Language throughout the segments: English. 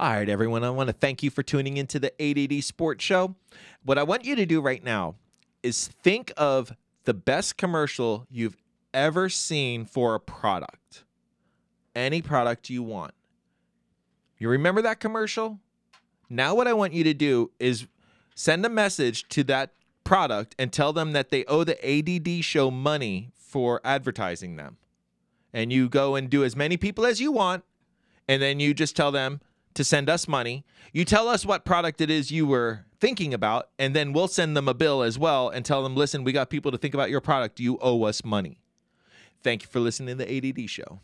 All right, everyone. I want to thank you for tuning into the ADD Sports Show. What I want you to do right now is think of the best commercial you've ever seen for a product. Any product you want. You remember that commercial? Now, what I want you to do is send a message to that product and tell them that they owe the ADD show money for advertising them. And you go and do as many people as you want, and then you just tell them to send us money. You tell us what product it is you were thinking about, and then we'll send them a bill as well and tell them, listen, we got people to think about your product. You owe us money. Thank you for listening to the ADD show.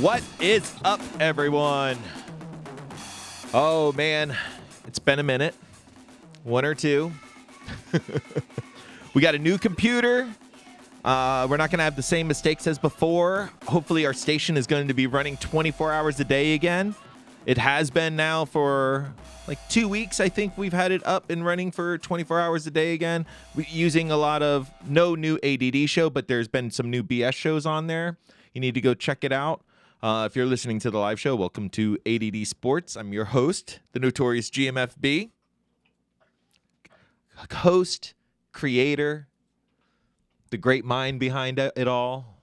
What is up, everyone? Oh, man, it's been a minute. One or two. we got a new computer. Uh, we're not going to have the same mistakes as before. Hopefully, our station is going to be running 24 hours a day again. It has been now for like two weeks. I think we've had it up and running for 24 hours a day again. We, using a lot of no new ADD show, but there's been some new BS shows on there. You need to go check it out. Uh, if you're listening to the live show, welcome to ADD Sports. I'm your host, the notorious GMFB, host, creator, the great mind behind it all.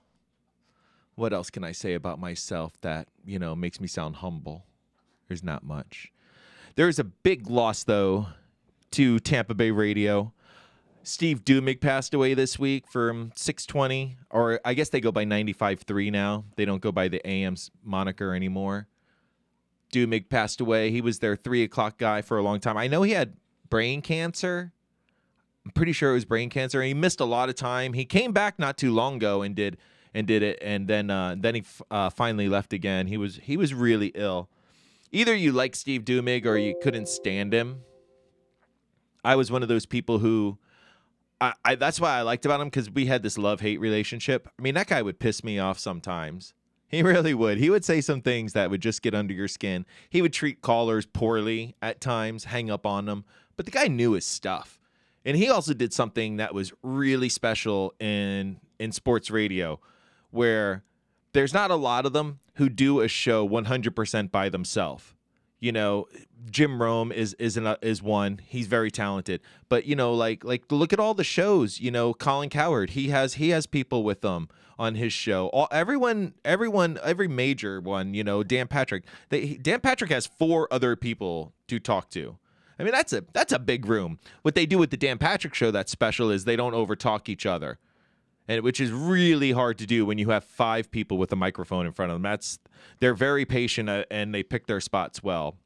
What else can I say about myself that, you know, makes me sound humble? There's not much. There's a big loss, though, to Tampa Bay radio. Steve Duemig passed away this week from 620, or I guess they go by 95.3 now. They don't go by the AM's moniker anymore. Duemig passed away. He was their three o'clock guy for a long time. I know he had brain cancer. I'm pretty sure it was brain cancer. And he missed a lot of time. He came back not too long ago and did and did it, and then uh, then he uh, finally left again. He was he was really ill. Either you like Steve Duemig or you couldn't stand him. I was one of those people who I, I that's why I liked about him because we had this love hate relationship. I mean, that guy would piss me off sometimes. He really would. He would say some things that would just get under your skin. He would treat callers poorly at times, hang up on them. But the guy knew his stuff. And he also did something that was really special in in sports radio where there's not a lot of them who do a show 100% by themselves you know Jim Rome is is an, is one. He's very talented. But you know, like like look at all the shows. You know, Colin Cowherd, He has he has people with them on his show. All everyone everyone every major one. You know, Dan Patrick. They, Dan Patrick has four other people to talk to. I mean, that's a that's a big room. What they do with the Dan Patrick show that's special is they don't overtalk each other. And which is really hard to do when you have five people with a microphone in front of them. That's they're very patient uh, and they pick their spots well.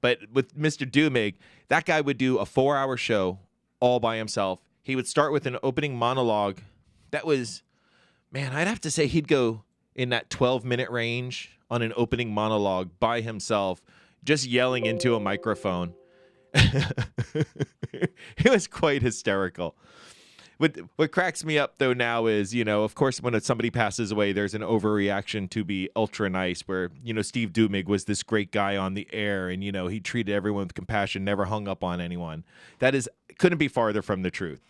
But with Mr. Duemig, that guy would do a four hour show all by himself. He would start with an opening monologue that was, man, I'd have to say he'd go in that 12 minute range on an opening monologue by himself, just yelling into a microphone. it was quite hysterical what what cracks me up though now is you know of course when somebody passes away there's an overreaction to be ultra nice where you know Steve Duemig was this great guy on the air and you know he treated everyone with compassion never hung up on anyone that is couldn't be farther from the truth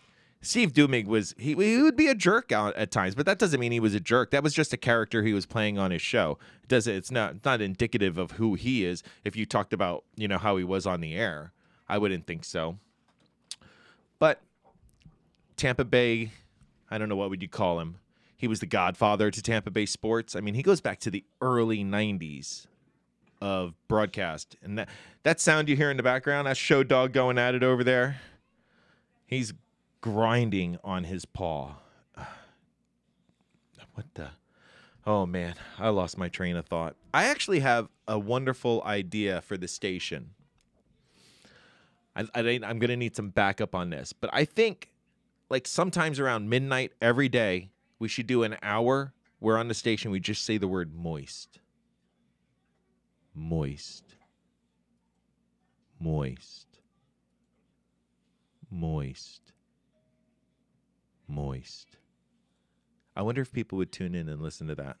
Steve Duemig was he, he would be a jerk out at times, but that doesn't mean he was a jerk. That was just a character he was playing on his show. It does it's not not indicative of who he is. If you talked about you know how he was on the air, I wouldn't think so. But Tampa Bay, I don't know what would you call him. He was the godfather to Tampa Bay sports. I mean, he goes back to the early 90s of broadcast. And that, that sound you hear in the background, that show dog going at it over there, he's grinding on his paw. What the? Oh man, I lost my train of thought. I actually have a wonderful idea for the station. I, I I'm going to need some backup on this, but I think like sometimes around midnight every day, we should do an hour where on the station we just say the word moist. Moist. Moist. Moist. Moist. I wonder if people would tune in and listen to that.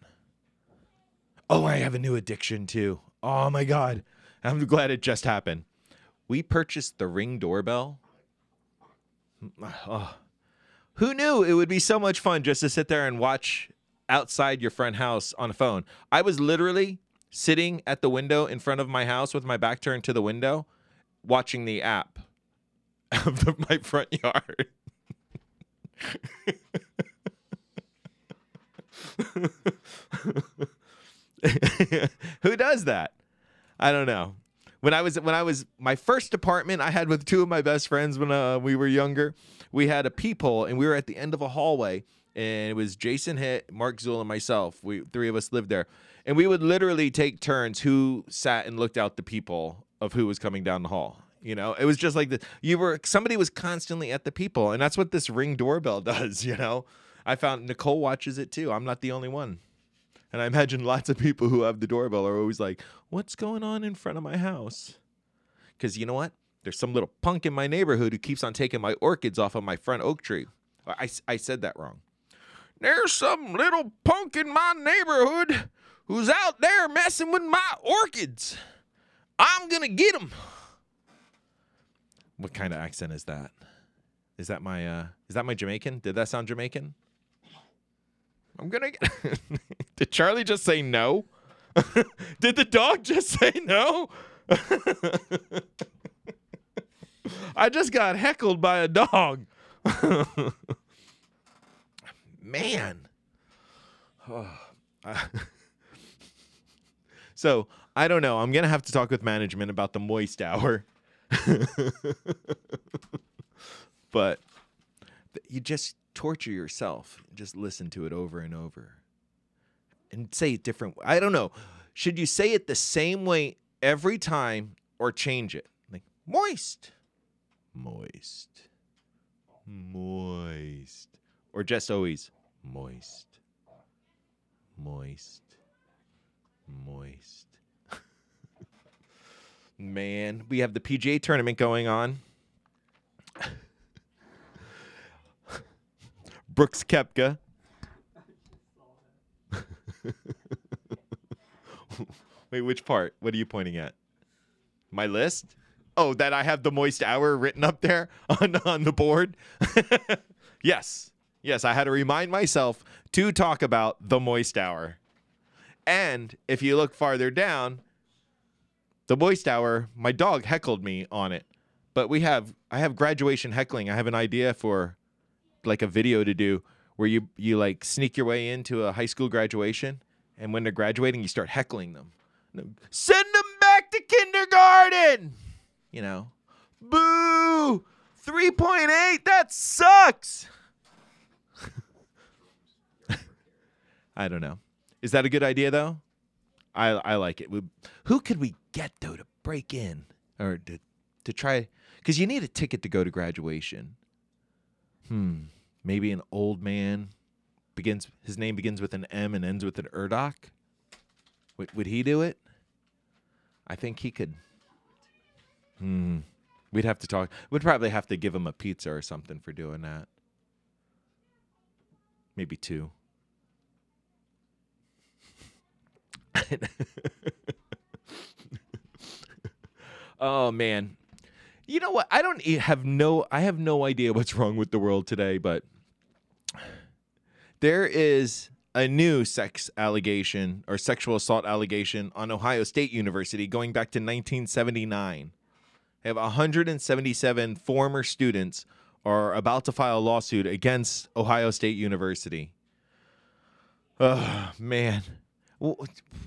Oh, I have a new addiction too. Oh my God. I'm glad it just happened. we purchased the Ring doorbell. Oh. Who knew it would be so much fun just to sit there and watch outside your front house on a phone? I was literally sitting at the window in front of my house with my back turned to the window, watching the app of the, my front yard. Who does that? I don't know. When I was when I was my first apartment I had with two of my best friends when uh, we were younger, we had a peephole and we were at the end of a hallway and it was Jason Hit, Mark Zool, and myself. We three of us lived there, and we would literally take turns who sat and looked out the people of who was coming down the hall. You know, it was just like the you were somebody was constantly at the people, and that's what this ring doorbell does. You know, I found Nicole watches it too. I'm not the only one. And I imagine lots of people who have the doorbell are always like, what's going on in front of my house? Because you know what? There's some little punk in my neighborhood who keeps on taking my orchids off of my front oak tree. I, I said that wrong. There's some little punk in my neighborhood who's out there messing with my orchids. I'm going to get him. What kind of accent is that? Is that my uh is that my Jamaican? Did that sound Jamaican? I'm gonna get. Did Charlie just say no? Did the dog just say no? I just got heckled by a dog. Man. so I don't know. I'm gonna have to talk with management about the moist hour. but you just torture yourself. Just listen to it over and over. And say it different. I don't know. Should you say it the same way every time or change it? Like moist. Moist. Moist. Or just always moist. Moist. Moist. Man, we have the PGA tournament going on. Brooks Koepka. Wait, which part? What are you pointing at? My list? Oh, that I have the moist hour written up there on, on the board? yes. Yes, I had to remind myself to talk about the moist hour. And if you look farther down, the moist hour, my dog heckled me on it. But we have I have graduation heckling. I have an idea for like a video to do where you you like sneak your way into a high school graduation, and when they're graduating, you start heckling them. Send them back to kindergarten. You know, boo, three point eight. That sucks. I don't know. Is that a good idea though? I I like it. Who could we get though to break in or to to try? Because you need a ticket to go to graduation. Hmm. Maybe an old man begins. His name begins with an M and ends with an Urdoch. Would, would he do it? I think he could. Hmm. We'd have to talk. We'd probably have to give him a pizza or something for doing that. Maybe two. oh man you know what? I don't have no I have no idea what's wrong with the world today, but there is a new sex allegation or sexual assault allegation on Ohio State University going back to 1979. They have 177 former students are about to file a lawsuit against Ohio State University. Oh, man.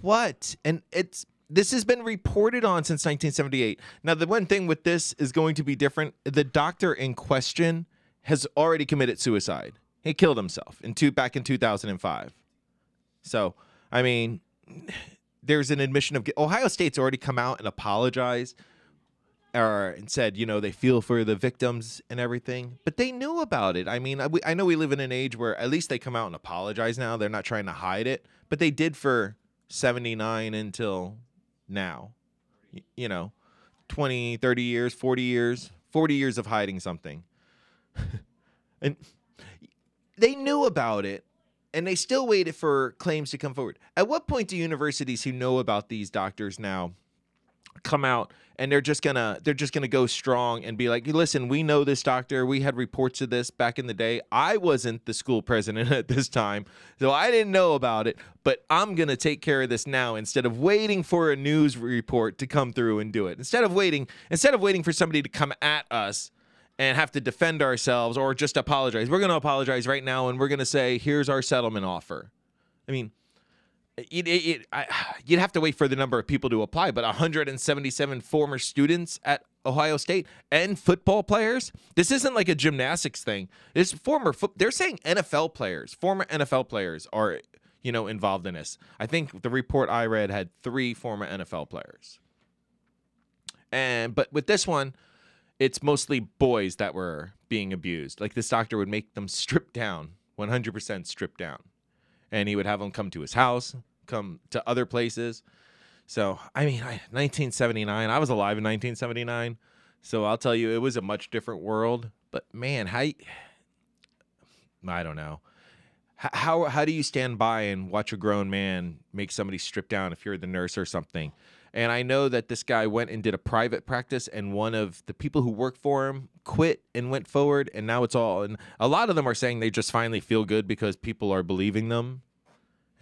What? And it's this has been reported on since 1978. Now, the one thing with this is going to be different. The doctor in question has already committed suicide. He killed himself in two back in 2005. So, I mean, there's an admission of Ohio State's already come out and apologized or and said, you know, they feel for the victims and everything, but they knew about it. I mean, I, I know we live in an age where at least they come out and apologize now. They're not trying to hide it, but they did for 79 until now. You know, 20, 30 years, 40 years, 40 years of hiding something. and they knew about it and they still waited for claims to come forward. At what point do universities who know about these doctors now come out and they're just gonna they're just gonna go strong and be like listen we know this doctor. We had reports of this back in the day. I wasn't the school president at this time so i didn't know about it but i'm gonna take care of this now instead of waiting for a news report to come through and do it. Instead of waiting instead of waiting for somebody to come at us and have to defend ourselves or just apologize we're gonna apologize right now and we're gonna say here's our settlement offer i mean it, it, it, I, you'd have to wait for the number of people to apply, but 177 former students at Ohio State and football players. This isn't like a gymnastics thing. This former fo- they're saying NFL players, former NFL players are you know involved in this. I think the report I read had three former NFL players. And but with this one, it's mostly boys that were being abused. Like this doctor would make them strip down, 100% strip down and he would have them come to his house, come to other places. So, I mean, I, 1979, I was alive in 1979. So I'll tell you, it was a much different world. But man, how, I don't know. How, how do you stand by and watch a grown man make somebody strip down if you're the nurse or something? And I know that this guy went and did a private practice, and one of the people who worked for him quit and went forward, and now it's all. And a lot of them are saying they just finally feel good because people are believing them.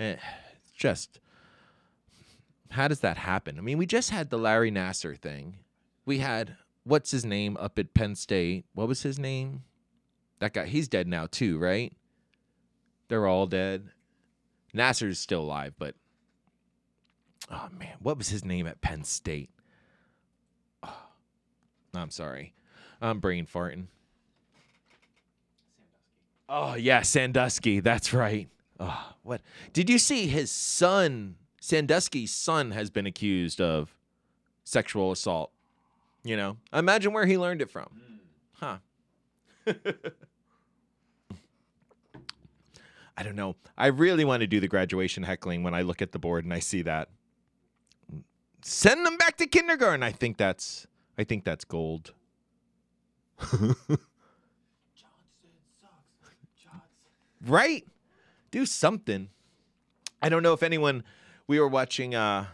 Eh, it's just, how does that happen? I mean, we just had the Larry Nassar thing. We had what's his name up at Penn State? What was his name? That guy, he's dead now too, right? They're all dead. Nassar's still alive, but oh man, what was his name at Penn State? Oh, I'm sorry. I'm brain farting. Oh yeah, Sandusky. That's right. Oh, what did you see? His son, Sandusky's son, has been accused of sexual assault. You know, imagine where he learned it from, huh? I don't know. I really want to do the graduation heckling when I look at the board and I see that. Send them back to kindergarten. I think that's I think that's gold. right? Do something. I don't know if anyone we were watching uh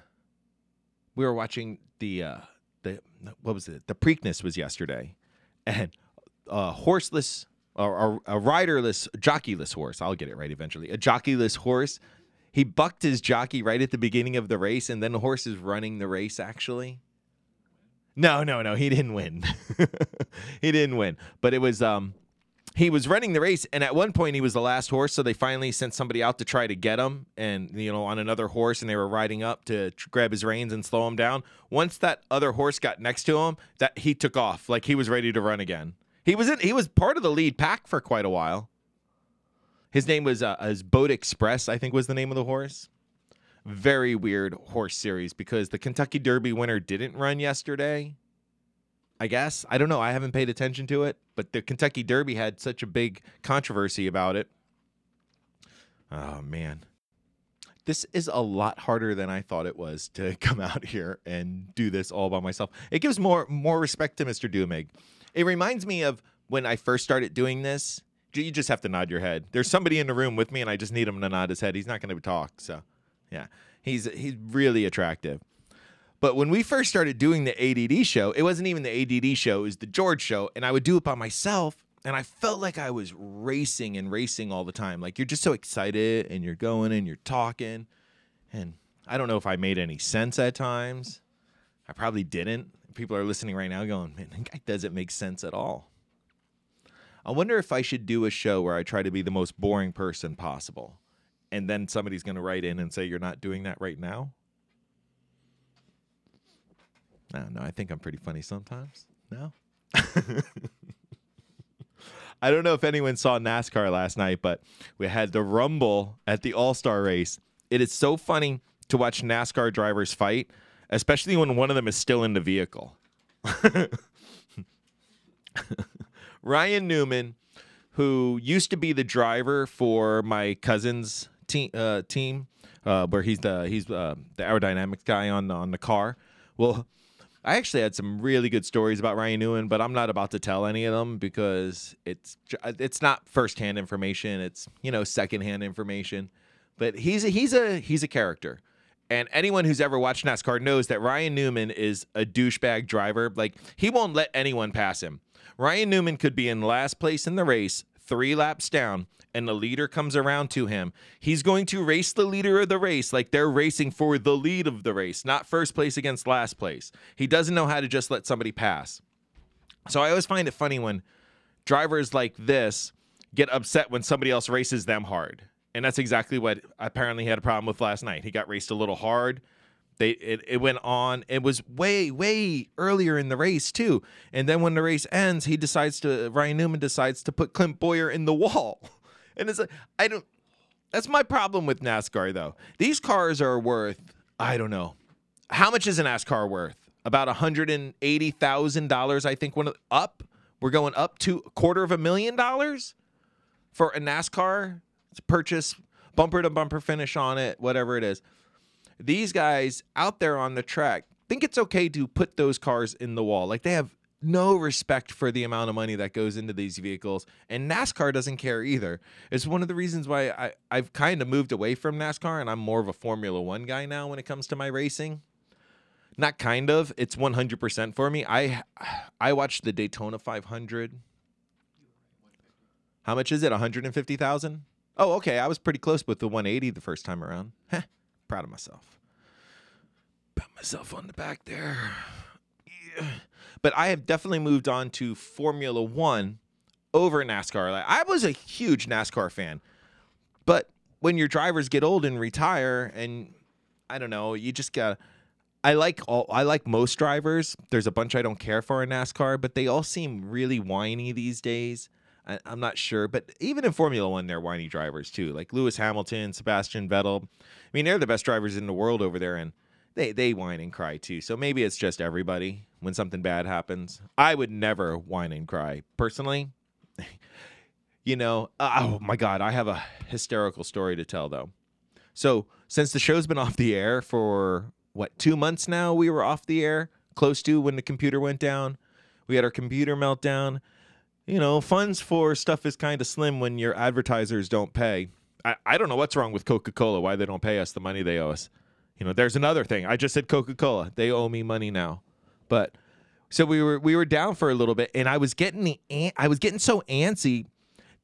we were watching the uh the what was it? The Preakness was yesterday. And a horseless or a, a riderless jockeyless horse. I'll get it right eventually. A jockeyless horse he bucked his jockey right at the beginning of the race, and then the horse is running the race actually. No, no, no, he didn't win. he didn't win. But it was um he was running the race and at one point he was the last horse so they finally sent somebody out to try to get him and you know on another horse and they were riding up to grab his reins and slow him down once that other horse got next to him that he took off like he was ready to run again he was in he was part of the lead pack for quite a while his name was uh, his Bodexpress i think was the name of the horse very weird horse series because the kentucky derby winner didn't run yesterday I guess. I don't know. I haven't paid attention to it, but the Kentucky Derby had such a big controversy about it. Oh, man. This is a lot harder than I thought it was to come out here and do this all by myself. It gives more more respect to Mr. Duemig. It reminds me of when I first started doing this. You just have to nod your head. There's somebody in the room with me, and I just need him to nod his head. He's not going to talk, so yeah, he's he's really attractive. But when we first started doing the ADD show, it wasn't even the ADD show, it was the George show. And I would do it by myself. And I felt like I was racing and racing all the time. Like you're just so excited and you're going and you're talking. And I don't know if I made any sense at times. I probably didn't. People are listening right now going, man, that guy doesn't make sense at all. I wonder if I should do a show where I try to be the most boring person possible. And then somebody's going to write in and say, you're not doing that right now. Don't know. I think I'm pretty funny sometimes. No. I don't know if anyone saw NASCAR last night, but we had the Rumble at the All Star race. It is so funny to watch NASCAR drivers fight, especially when one of them is still in the vehicle. Ryan Newman, who used to be the driver for my cousin's team, uh, team uh, where he's the he's uh, the aerodynamics guy on on the car. Well, I actually had some really good stories about Ryan Newman, but I'm not about to tell any of them because it's it's not firsthand information. It's you know secondhand information. But he's a, he's a he's a character, And anyone who's ever watched NASCAR knows that Ryan Newman is a douchebag driver. Like, he won't let anyone pass him. Ryan Newman could be in last place in the race, three laps down, and the leader comes around to him. He's going to race the leader of the race like they're racing for the lead of the race, not first place against last place. He doesn't know how to just let somebody pass. So I always find it funny when drivers like this get upset when somebody else races them hard. And that's exactly what apparently he had a problem with last night. He got raced a little hard. They it, it went on. It was way, way earlier in the race too. And then when the race ends, he decides to Ryan Newman decides to put Clint Bowyer in the wall. And it's like I don't that's my problem with NASCAR though. These cars are worth, I don't know. How much is a NASCAR worth? About $180,000, I think, one up. We're going up to a quarter of a million dollars for a NASCAR to purchase bumper to bumper finish on it, whatever it is. These guys out there on the track think it's okay to put those cars in the wall. Like they have no respect for the amount of money that goes into these vehicles, and NASCAR doesn't care either. It's one of the reasons why I, I've kind of moved away from NASCAR and I'm more of a Formula One guy now when it comes to my racing. Not kind of, it's 100% for me. I I watched the Daytona 500. How much is it? 150,000? Oh, okay. I was pretty close with the 180 the first time around. Heh, proud of myself. Pat myself on the back there. Yeah. But I have definitely moved on to Formula One over NASCAR. Like, I was a huge NASCAR fan, but when your drivers get old and retire, and I don't know, you just got. I like all. I like most drivers. There's a bunch I don't care for in NASCAR, but they all seem really whiny these days. I, I'm not sure, but even in Formula One, they're whiny drivers too. Like Lewis Hamilton, Sebastian Vettel. I mean, they're the best drivers in the world over there, and they they whine and cry too. So maybe it's just everybody when something bad happens. I would never whine and cry personally. you know, uh, oh my god, I have a hysterical story to tell though. So, since the show's been off the air for what, 2 months now, we were off the air, close to when the computer went down. We had our computer meltdown. You know, funds for stuff is kind of slim when your advertisers don't pay. I, I don't know what's wrong with Coca Cola, why they don't pay us the money they owe us. You know, there's another thing. I just said Coca Cola. They owe me money now. But so we were we were down for a little bit, and I was getting the I was getting so antsy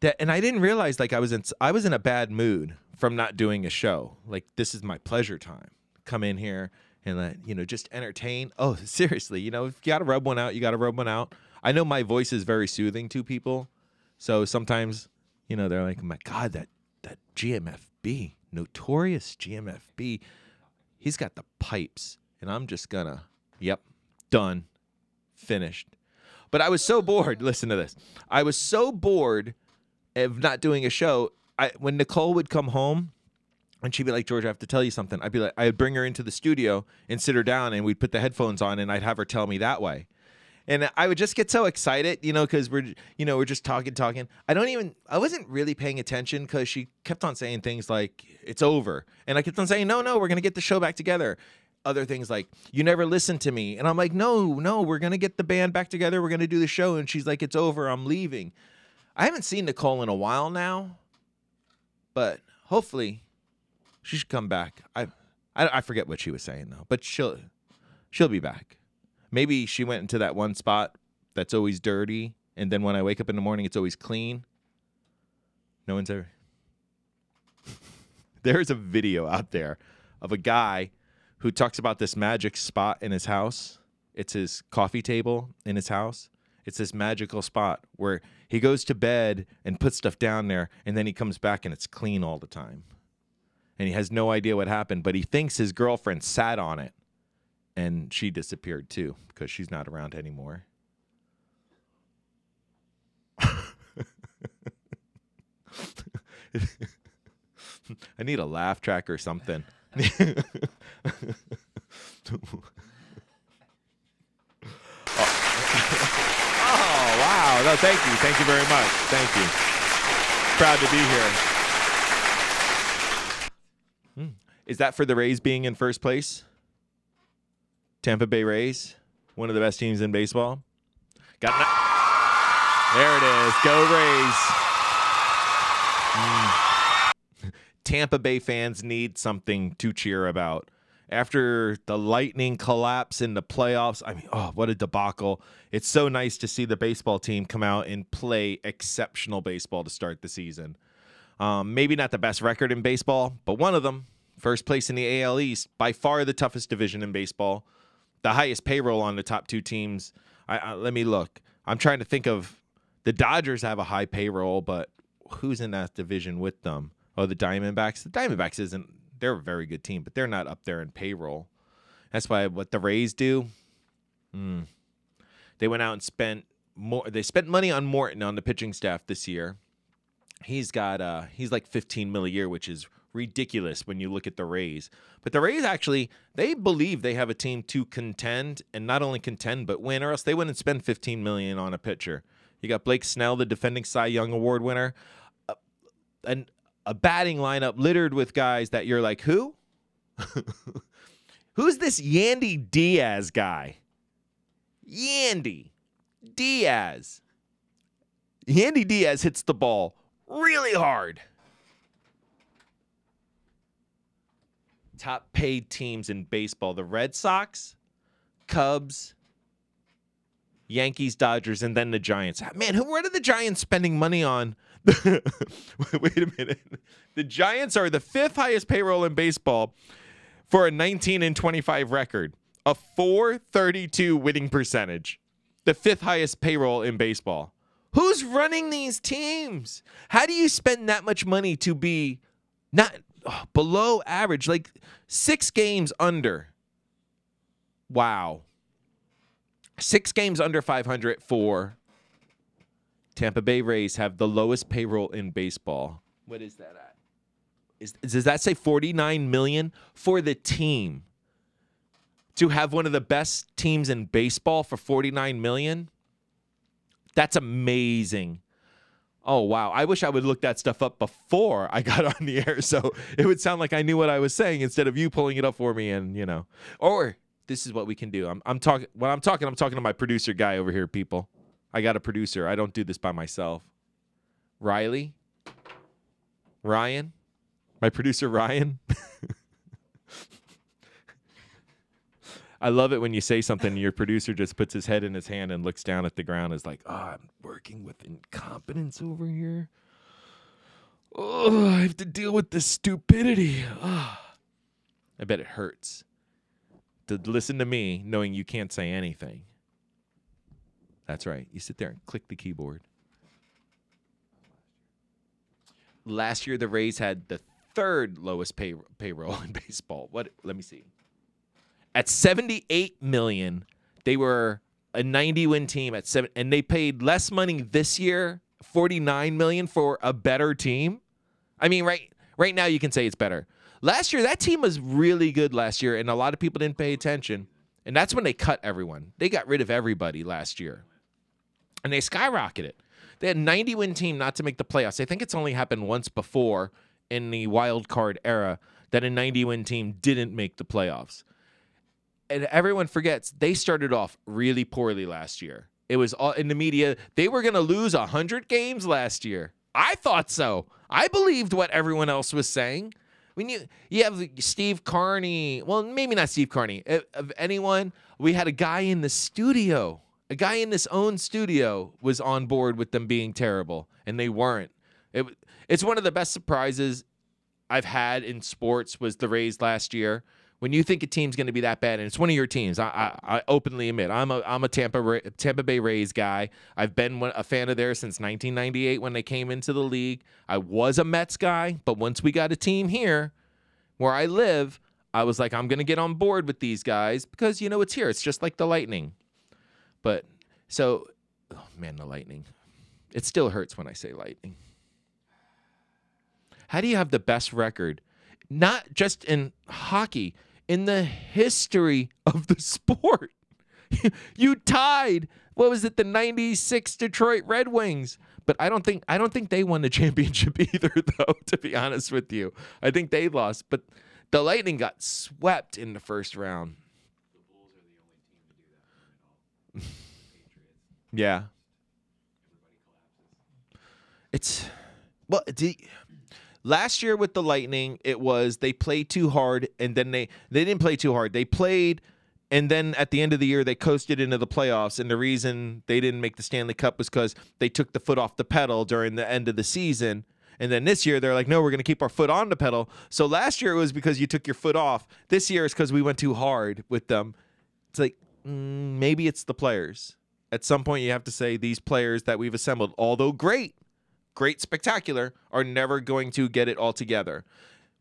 that, and I didn't realize like I was in I was in a bad mood from not doing a show. Like this is my pleasure time. Come in here and let you know just entertain. Oh, seriously, you know if you got to rub one out, you got to rub one out. I know my voice is very soothing to people, so sometimes you know they're like, "My God, that that GMFB, notorious GMFB." he's got the pipes. And i'm just gonna yep done finished. But i was so bored listen to this. I was so bored of not doing a show I, when nicole would come home and she'd be like george i have to tell you something. I'd be like i'd bring her into the studio and sit her down and we'd put the headphones on and i'd have her tell me that way and I would just get so excited, you know, because we're, you know, we're just talking, talking. I don't even, I wasn't really paying attention because she kept on saying things like, it's over. And I kept on saying, no, no, we're to get the show back together. Other things like, you never listen to me. And I'm like, no, no, we're to get the band back together. We're to do the show. And she's like, it's over. I'm leaving. I haven't seen Nicole in a while now, but hopefully she should come back. I, I, I forget what she was saying though, but she'll, she'll be back. Maybe she went into that one spot that's always dirty, and then when I wake up in the morning, it's always clean. No one's ever. There's a video out there of a guy who talks about this magic spot in his house. It's his coffee table in his house. It's this magical spot where he goes to bed and puts stuff down there, and then he comes back and it's clean all the time. And he has no idea what happened, but he thinks his girlfriend sat on it and she disappeared too because she's not around anymore. I need a laugh track or something. oh. wow. No, thank you. Thank you very much. Thank you. Proud to be here. Hmm. That for the Rays being in first place? Tampa Bay Rays, one of the best teams in baseball. Got there it is. Go Rays. Mm. Tampa Bay fans need something to cheer about. after the Lightning collapse in the playoffs. I mean, oh, what a debacle. It's so nice to see the baseball team come out and play exceptional baseball to start the season. Um, maybe not the best record in baseball, but one of them. First place in the AL East, by far the toughest division in baseball. The highest payroll on the top two teams. I, I, let me look. I'm trying to think of the Dodgers have a high payroll, but who's in that division with them? Oh, the Diamondbacks. The Diamondbacks isn't. They're a very good team, but they're not up there in payroll. That's why what the Rays do. Hmm. They went out and spent more. They spent money on Morton on the pitching staff this year. He's got uh he's like 15 mil a year, which is ridiculous when you look at the Rays. But the Rays actually they believe they have a team to contend and not only contend but win, or else they wouldn't spend 15 million on a pitcher. You got Blake Snell, the defending Cy Young Award winner, uh, and a batting lineup littered with guys that you're like, who? Who's this Yandy Diaz guy? Yandy Diaz. Yandy Diaz hits the ball really hard. Top paid teams in baseball the Red Sox, Cubs, Yankees, Dodgers, and then the Giants. Ah, man, who what are the Giants spending money on? Wait a minute. The Giants are the fifth highest payroll in baseball for a 19 and 25 record, a 432 winning percentage, the fifth highest payroll in baseball. Who's running these teams? How do you spend that much money to be not below average, like six games under? Wow. Six games under 500 for Tampa Bay Rays have the lowest payroll in baseball. What is that at? Is, does that say 49 million for the team? To have one of the best teams in baseball for 49 million? That's amazing. Oh wow. I wish I would look that stuff up before I got on the air so it would sound like I knew what I was saying instead of you pulling it up for me and, you know. Or this is what we can do. I'm, I'm talking when I'm talking, I'm talking to my producer guy over here, people. I got a producer. I don't do this by myself. Riley, Ryan, my producer Ryan. I love it when you say something your producer just puts his head in his hand and looks down at the ground is like, oh, I'm working with incompetence over here. Oh, I have to deal with this stupidity. Oh. I bet it hurts to listen to me knowing you can't say anything. That's right. You sit there and click the keyboard. Last year, the Rays had the third lowest pay, payroll in baseball. What? Let me see. At 78 million, they were a 90 win team at seven, and they paid less money this year, 49 million for a better team. I mean, right right now you can say it's better. Last year, that team was really good last year, and a lot of people didn't pay attention. And that's when they cut everyone. They got rid of everybody last year. And they skyrocketed. They had 90 win team not to make the playoffs. I think it's only happened once before in the wild card era that a 90 win team didn't make the playoffs. And everyone forgets they started off really poorly last year. It was all in the media. They were going to lose 100 games last year. I thought so. I believed what everyone else was saying. When you you have Steve Carney, well, maybe not Steve Carney. Uh, of anyone, we had a guy in the studio, a guy in this own studio was on board with them being terrible, and they weren't. It, it's one of the best surprises I've had in sports was the Rays last year when you think a team's going to be that bad, and it's one of your teams, I, I, I, openly admit I'm a I'm a Tampa Tampa Bay Rays guy. I've been a fan of theirs since 1998 when they came into the league. I was a Mets guy, but once we got a team here where I live, I was like, I'm going to get on board with these guys because you know it's here. It's just like the Lightning. But so, oh man, the Lightning. It still hurts when I say Lightning. How do you have the best record? Not just in hockey, in the history of the sport. you tied what was it the 96 Detroit Red Wings but I don't think I don't think they won the championship either though to be honest with you. I think they lost but the Lightning got swept in the first round. The Bulls are the only team to do that for in all. yeah. It's well, Last year with the Lightning, it was they played too hard and then they they didn't play too hard. They played and then at the end of the year they coasted into the playoffs and the reason they didn't make the Stanley Cup was cuz they took the foot off the pedal during the end of the season. And then this year they're like, no, we're going to keep our foot on the pedal. So last year it was because you took your foot off. This year it's because we went too hard with them. It's like mm, maybe it's the players. At some point you have to say these players that we've assembled, although great, great, spectacular, are never going to get it all together.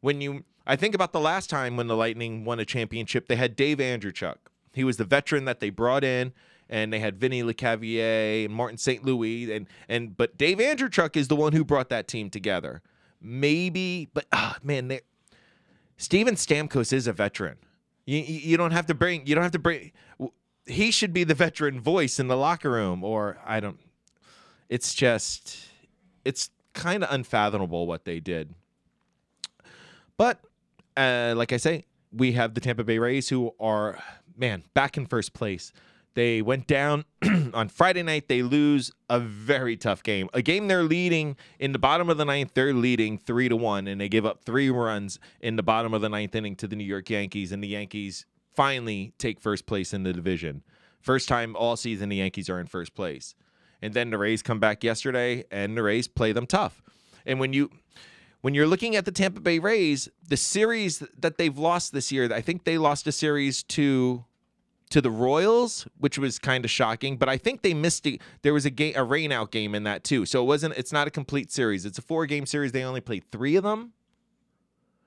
When you, I think about the last time when the Lightning won a championship, they had Dave Andreychuk. He was the veteran that they brought in, and they had Vinny Lecavalier and Martin St. Louis, and and but Dave Andreychuk is the one who brought that team together. Maybe, but ah, man, Steven Stamkos is a veteran. You, you don't have to bring you don't have to bring he should be the veteran voice in the locker room or I don't it's just it's kind of unfathomable what they did. But uh, like I say, we have the Tampa Bay Rays who are man back in first place. They went down on Friday night. They lose a very tough game. A game they're leading in the bottom of the ninth. They're leading three to one, and they give up three runs in the bottom of the ninth inning to the New York Yankees. And the Yankees finally take first place in the division. First time all season the Yankees are in first place. And then the Rays come back yesterday, and the Rays play them tough. And when you when you're looking at the Tampa Bay Rays, the series that they've lost this year, I think they lost a series to to the Royals, which was kind of shocking. But I think they missed it. There was a game, a rainout game in that too. So it wasn't. It's not a complete series. It's a four game series. They only played three of them.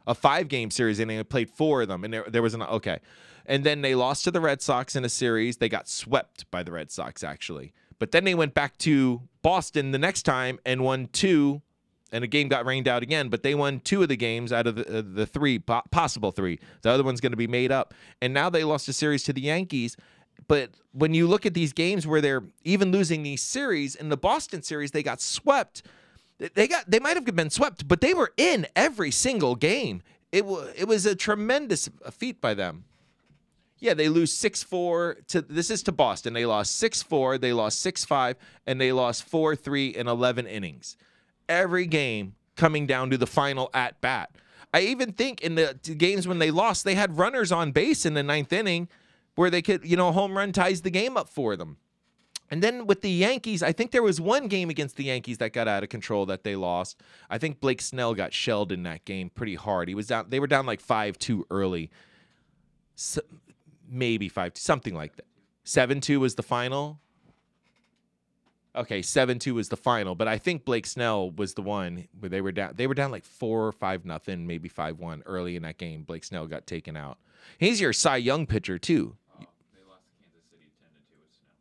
A five game series, and they played four of them. And there, there was an okay. And then they lost to the Red Sox in a series. They got swept by the Red Sox actually. But then they went back to Boston the next time and won two and a game got rained out again, but they won two of the games out of the, uh, the three possible three. The other one's going to be made up, and now they lost a series to the Yankees. But when you look at these games where they're even losing these series in the Boston series, they got swept. They got they might have been swept, but they were in every single game. It was it was a tremendous feat by them. Yeah, they lose six four to this is to Boston. They lost six four, they lost six five, and they lost four three in eleven innings every game coming down to the final at bat. I even think in the games when they lost, they had runners on base in the ninth inning where they could, you know, home run ties the game up for them. And then with the Yankees, I think there was one game against the Yankees that got out of control that they lost. I think Blake Snell got shelled in that game pretty hard. He was down; they were down like five two early, so, maybe five something like that. Seven two was the final. Okay, seven two was the final, but I think Blake Snell was the one where they were down. They were down like four or five nothing, maybe five one early in that game. Blake Snell got taken out. He's your Cy Young pitcher too. They lost Kansas City ten to two with Snell.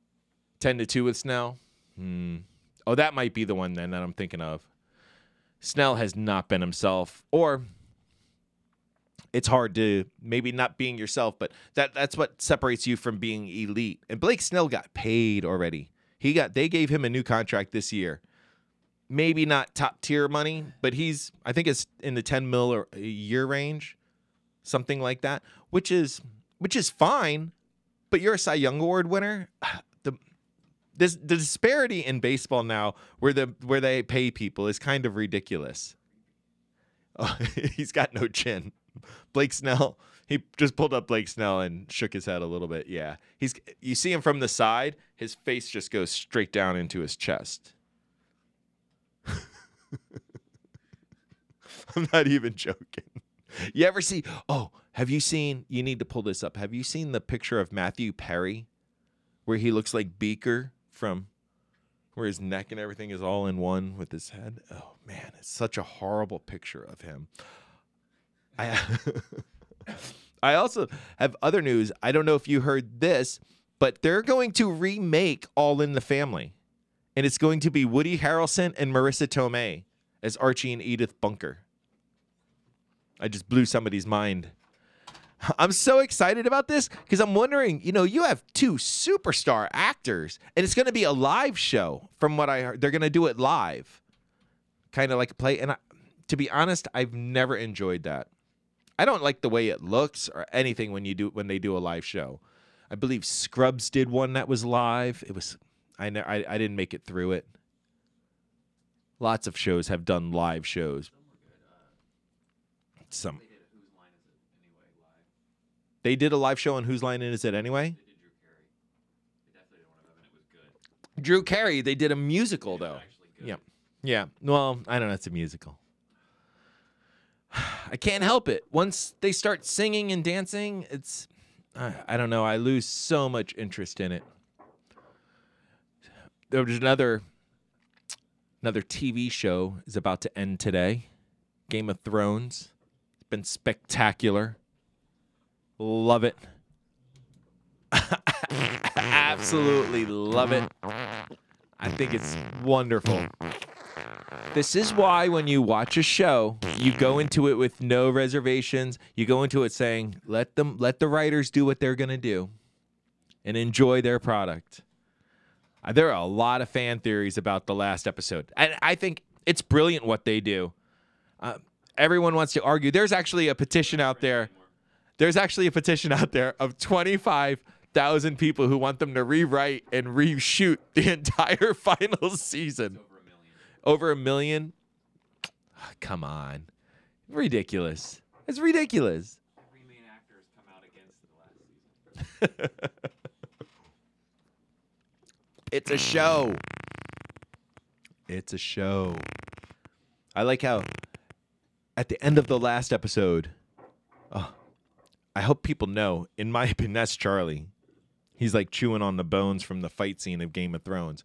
Ten to two with Snell. Hmm. Oh, that might be the one then that I'm thinking of. Snell has not been himself, or it's hard to maybe not being yourself, but that that's what separates you from being elite. And Blake Snell got paid already. He got they gave him a new contract this year. Maybe not top tier money, but he's I think it's in the 10 mil or a year range, something like that, which is which is fine. But you're a Cy Young Award winner. The this the disparity in baseball now where the where they pay people is kind of ridiculous. Oh, he's got no chin. Blake Snell he just pulled up Blake Snell and shook his head a little bit. Yeah. He's you see him from the side, his face just goes straight down into his chest. I'm not even joking. You ever see Oh, have you seen you need to pull this up. Have you seen the picture of Matthew Perry where he looks like Beaker from where his neck and everything is all in one with his head? Oh man, it's such a horrible picture of him. I I also have other news. I don't know if you heard this, but they're going to remake All in the Family. And it's going to be Woody Harrelson and Marisa Tomei as Archie and Edith Bunker. I just blew somebody's mind. I'm so excited about this because I'm wondering, you know, you have two superstar actors, and it's going to be a live show. From what I heard, they're going to do it live, kind of like a play. And I, to be honest, I've never enjoyed that. I don't like the way it looks or anything when you do when they do a live show. I believe Scrubs did one that was live. It was I ne- I, I didn't make it through it. Lots of shows have done live shows. some. They did a live show on Whose Line Is It Anyway? Drew Carey. They did a musical though. Yeah, yeah. Well, I don't know. It's a musical. I can't help it. Once they start singing and dancing, it's I, I don't know. I lose so much interest in it. There was another another TV show is about to end today. Game of Thrones. It's been spectacular. Love it. Absolutely love it. I think it's wonderful. This is why when you watch a show, you go into it with no reservations. You go into it saying, "Let them let the writers do what they're going to do and enjoy their product." Uh, There are a lot of fan theories about the last episode. And I think it's brilliant what they do. Uh, everyone wants to argue. There's actually a petition out there. There's actually a petition out there of 25,000 people who want them to rewrite and reshoot the entire final season. Over a million? Ah, Come on. Ridiculous. It's ridiculous. Three main actors come out against the last season. It's a show. It's a show. I like how at the end of the last episode, oh, I hope people know, in my opinion, that's Charlie. He's like chewing on the bones from the fight scene of Game of Thrones.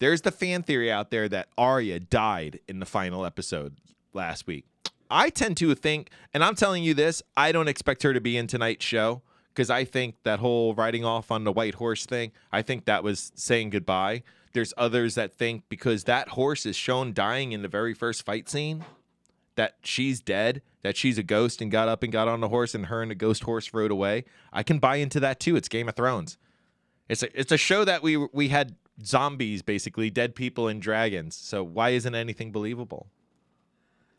There's the fan theory out there that Arya died in the final episode last week. I tend to think, and I'm telling you this, I don't expect her to be in tonight's show because I think that whole riding off on the white horse thing, I think that was saying goodbye. There's others that think because that horse is shown dying in the very first fight scene, that she's dead, that she's a ghost and got up and got on the horse and her and the ghost horse rode away. I can buy into that too. It's Game of Thrones. It's a it's a show that we we had zombies basically, dead people and dragons. So why isn't anything believable?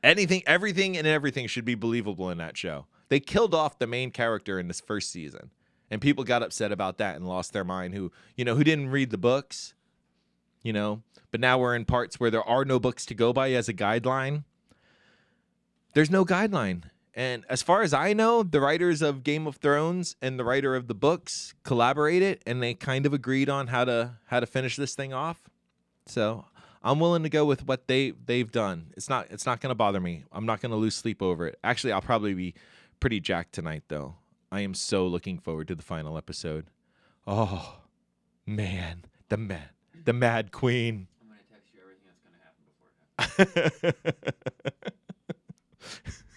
Anything, everything, and everything should be believable in that show. They killed off the main character in this first season, and people got upset about that and lost their mind. Who you know who didn't read the books, you know. But now we're in parts where there are no books to go by as a guideline. There's no guideline. And as far as I know, the writers of Game of Thrones and the writer of the books collaborated and they kind of agreed on how to how to finish this thing off. So I'm willing to go with what they they've done. It's not it's not gonna bother me. I'm not gonna lose sleep over it. Actually, I'll probably be pretty jacked tonight though. I am so looking forward to the final episode. Oh man, the man, the Mad Queen. I'm gonna text you everything that's gonna happen before it happens.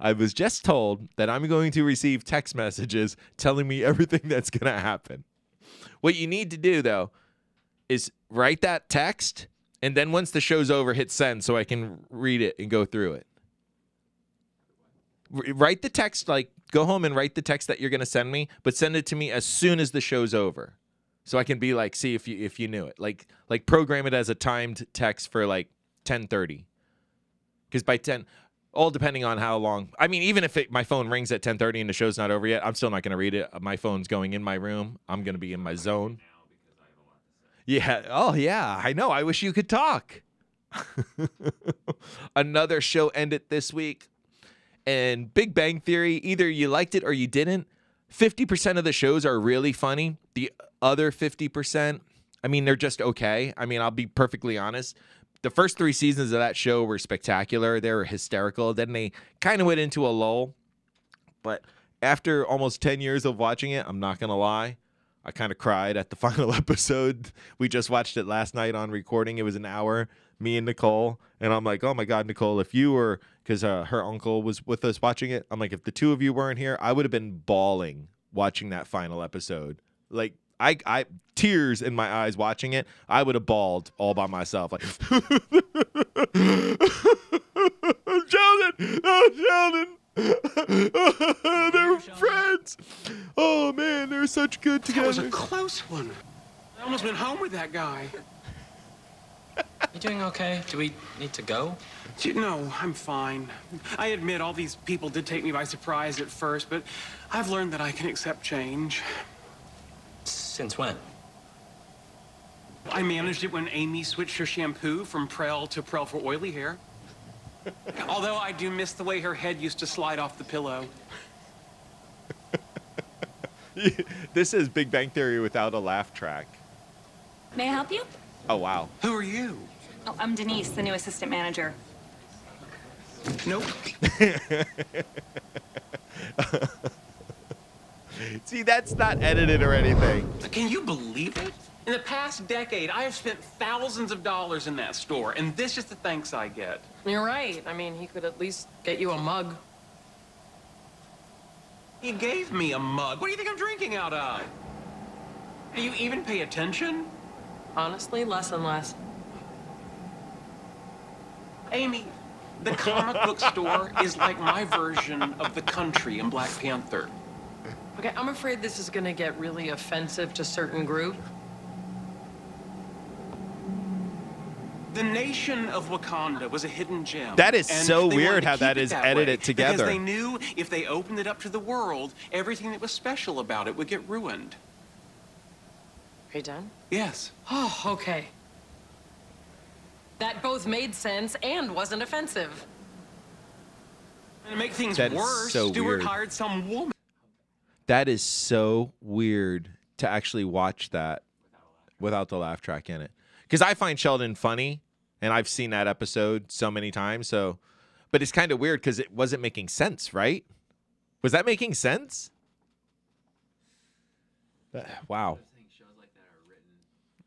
I was just told that I'm going to receive text messages telling me everything that's going to happen. What you need to do, though, is write that text, and then once the show's over, hit send so I can read it and go through it. R- write the text, like, go home and write the text that you're going to send me, but send it to me as soon as the show's over. So I can be like, see if you if you knew it. Like like program it as a timed text for like 10:30 because by 10 all depending on how long. I mean even if it, my phone rings at 10.30 and the show's not over yet i'm still not going to read it. My phone's going in my room. I'm going to be in my zone. Yeah. Oh yeah. I know. I wish you could talk. Another show ended this week. And big bang theory either you liked it or you didn't 50% of the shows are really funny. The other 50% i mean they're just okay. I mean i'll be perfectly honest the first three seasons of that show were spectacular. They were hysterical. Then they kind of went into a lull. But after almost 10 years of watching it, I'm not going to lie, I kind of cried at the final episode. We just watched it last night on recording. It was an hour, me and Nicole. And I'm like, oh my God, Nicole, if you were, because uh, her uncle was with us watching it, I'm like, if the two of you weren't here, I would have been bawling watching that final episode. Like, I, I tears in my eyes watching it. I would have bawled all by myself, like Sheldon, oh Sheldon, they're friends. Oh man, they're such good together. That was a close one. I almost went home with that guy. You doing okay? Do we need to go? You- No, I'm fine. I admit all these people did take me by surprise at first, but I've learned that I can accept change. Since when? I managed it when Amy switched her shampoo from Prell to Prell for oily hair. Although I do miss the way her head used to slide off the pillow. this is Big Bang Theory without a laugh track. May I help you? Oh wow. Who are you? Oh, I'm Denise, the new assistant manager. Nope. See, that's not edited or anything. Can you believe it? In the past decade, I have spent thousands of dollars in that store, and this is the thanks I get. You're right. I mean, he could at least get you a mug. He gave me a mug. What do you think I'm drinking out of? Do you even pay attention? Honestly, less and less. Amy, the comic book store is like my version of the country in Black Panther. Okay, I'm afraid this is gonna get really offensive to certain group. The nation of Wakanda was a hidden gem. That is so weird how that is that it is that edited way together. Because they knew if they opened it up to the world, everything that was special about it would get ruined. Are you done? Yes. Oh, okay. That both made sense and wasn't offensive. And to make things That is worse, so Stuart weird. hired some woman. That is so weird to actually watch that without the laugh track in it. Because I find Sheldon funny, and I've seen that episode so many times. So, but it's kind of weird because it wasn't making sense, right? Was that making sense? Wow. Shows like that are written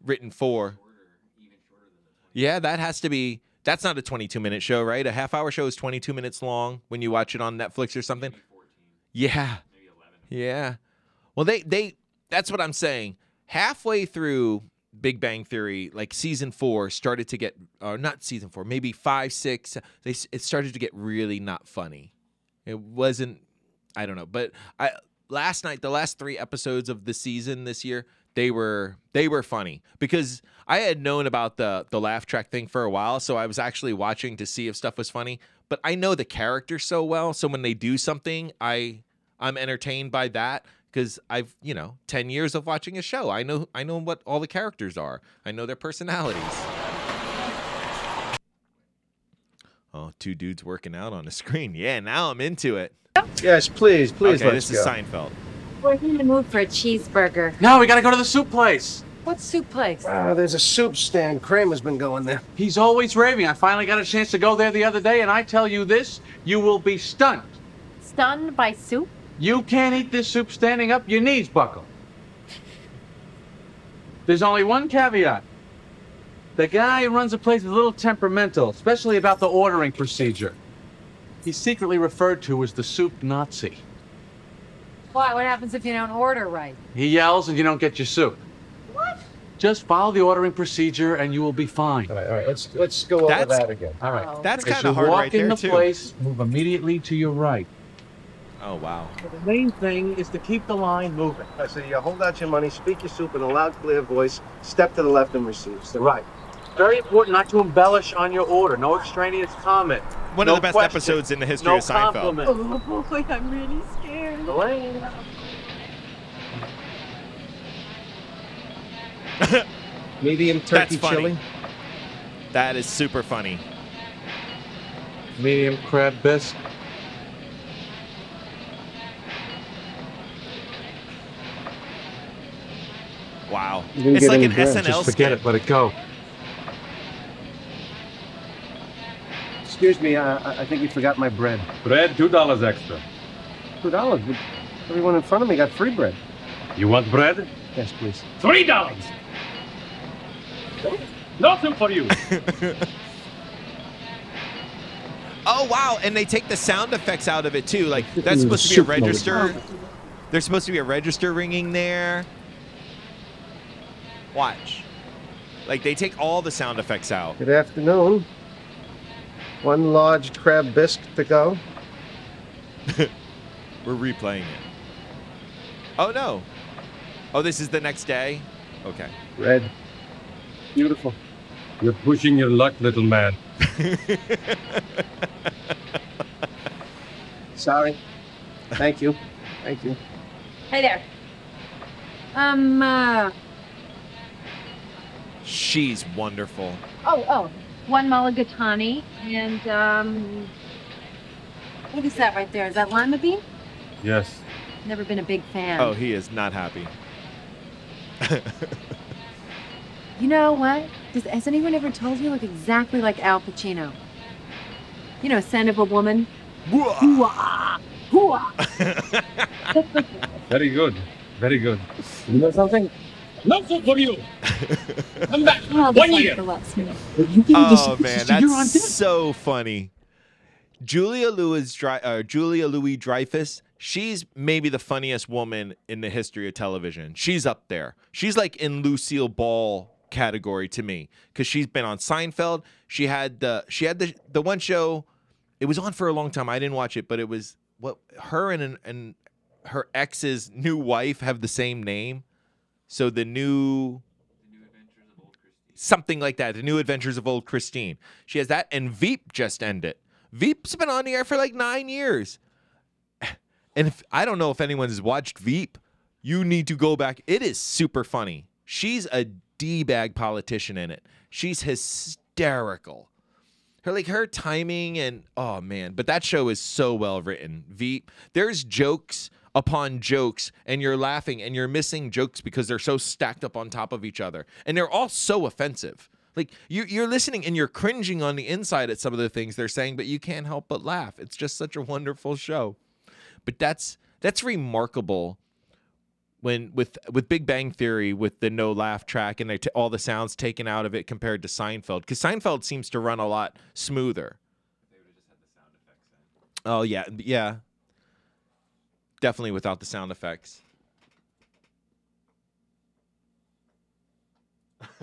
Written for. shorter, even shorter than the 20. Yeah, that has to be. That's not a 22 minute show, right? A half hour show is 22 minutes long when you watch it on Netflix or something. Yeah. Maybe 11. Yeah. Well, they they that's what I'm saying. Halfway through Big Bang Theory, like season four started to get, or not season four, maybe five, six. They it started to get really not funny. It wasn't. I don't know, but I last night the last three episodes of the season this year they were they were funny because I had known about the the laugh track thing for a while, so I was actually watching to see if stuff was funny. But I know the character so well, so when they do something, I I'm entertained by that because I've you know ten years of watching a show. I know I know what all the characters are. I know their personalities. Oh, two dudes working out on a screen. Yeah, now I'm into it. Yes, please, please okay, let's this go. is Seinfeld. We're in the mood for a cheeseburger. No, we gotta go to the soup place. What soup place? Ah, there's a soup stand. Kramer's been going there. He's always raving. I finally got a chance to go there the other day, and I tell you this, you will be stunned. Stunned by soup? You can't eat this soup standing up, your knees buckle. There's only one caveat. The guy who runs the place is a little temperamental, especially about the ordering procedure. He's secretly referred to as the soup Nazi. Why? What happens if you don't order right? He yells and you don't get your soup. What? Just follow the ordering procedure and you will be fine. All right, all right. Let's let's go over That's- that again. All right. Oh. That's As kind you of hard walk right in there the too. place, move immediately to your right. Oh wow. The main thing is to keep the line moving. I so you hold out your money, speak your soup in a loud, clear voice, step to the left and receive. the Right. Very important not to embellish on your order. No extraneous comment. One No of the best question. episodes in the history no of Seinfeld. compliment. Oh boy, I'm really scared. Elaine. Medium turkey That's funny. chili. That is super funny. Medium crab bisque. Wow. It's like an bread. SNL Just forget skit. it. Let it go. Excuse me, uh, I I think you forgot my bread. Bread, two dollars extra. Two dollars. Everyone in front of me got free bread. You want bread? Yes, please. Three dollars. Nothing for you. Oh wow! And they take the sound effects out of it too. Like that's supposed to be a register. There's supposed to be a register ringing there. Watch. Like they take all the sound effects out. Good afternoon. One large crab bisque to go. We're replaying it. Oh no. Oh, this is the next day. Okay. Red. Beautiful. You're pushing your luck, little man. Sorry. Thank you. Thank you. Hey there. Um, uh, She's wonderful. oh, oh. one mulligatawny, and um, what is that right there? Is that lima bean? Yes. Never been a big fan. Oh, he is not happy. You know what? Does, has anyone ever told you you look exactly like Al Pacino? You know, Scent of a Woman. Hoo-ah! Hoo-ah! Very good. Very good. You know something? No food for you. Come back. Oh, One the year. Psycho loves oh man, that's so funny. Julia Louis Dri- uh, Julia Louis Dreyfus. She's maybe the funniest woman in the history of television. She's up there. She's like in Lucille Ball category to me because she's been on Seinfeld. She had the she had the the one show. It was on for a long time. I didn't watch it, but it was what her and and her ex's new wife have the same name. So the new something like that. The New Adventures of Old Christine. She has that, and Veep just ended. Veep's been on the air for like nine years, and if I don't know if anyone's watched Veep, you need to go back. It is super funny. She's a d bag politician in it. She's hysterical. Her like her timing and oh man, but that show is so well written. Veep. There's jokes upon jokes and you're laughing and you're missing jokes because they're so stacked up on top of each other. And they're all so offensive. Like you, you're listening and you're cringing on the inside at some of the things they're saying but you can't help but laugh. It's just such a wonderful show. But that's that's remarkable when with with big bang theory with the no laugh track and they t- all the sounds taken out of it compared to seinfeld because seinfeld seems to run a lot smoother. Oh yeah. Yeah definitely without the sound effects.